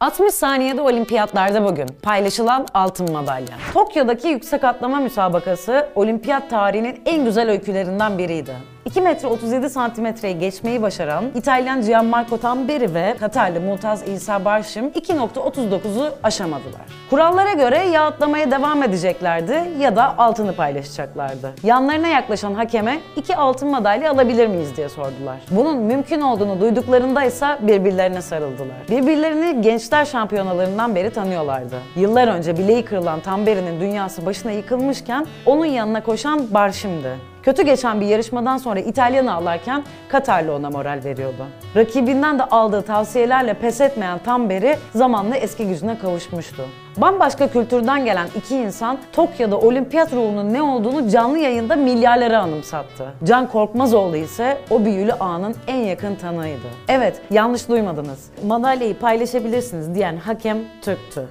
60 saniyede olimpiyatlarda bugün paylaşılan altın madalya. Tokyo'daki yüksek atlama müsabakası olimpiyat tarihinin en güzel öykülerinden biriydi. 2 metre 37 santimetreyi geçmeyi başaran İtalyan Gianmarco Tamberi ve Katarlı Mumtaz İsa Barşim 2.39'u aşamadılar. Kurallara göre ya atlamaya devam edeceklerdi ya da altını paylaşacaklardı. Yanlarına yaklaşan hakeme iki altın madalya alabilir miyiz diye sordular. Bunun mümkün olduğunu duyduklarında ise birbirlerine sarıldılar. Birbirlerini gençler şampiyonalarından beri tanıyorlardı. Yıllar önce bileği kırılan Tamberi'nin dünyası başına yıkılmışken onun yanına koşan Barşim'di. Kötü geçen bir yarışmadan sonra İtalyan'ı ağlarken Katarlı ona moral veriyordu. Rakibinden de aldığı tavsiyelerle pes etmeyen Tamberi zamanla eski gücüne kavuşmuştu. Bambaşka kültürden gelen iki insan Tokyo'da olimpiyat ruhunun ne olduğunu canlı yayında milyarlara anımsattı. Can Korkmazoğlu ise o büyülü anın en yakın tanığıydı. Evet, yanlış duymadınız. Madalyayı paylaşabilirsiniz diyen hakem Türk'tü.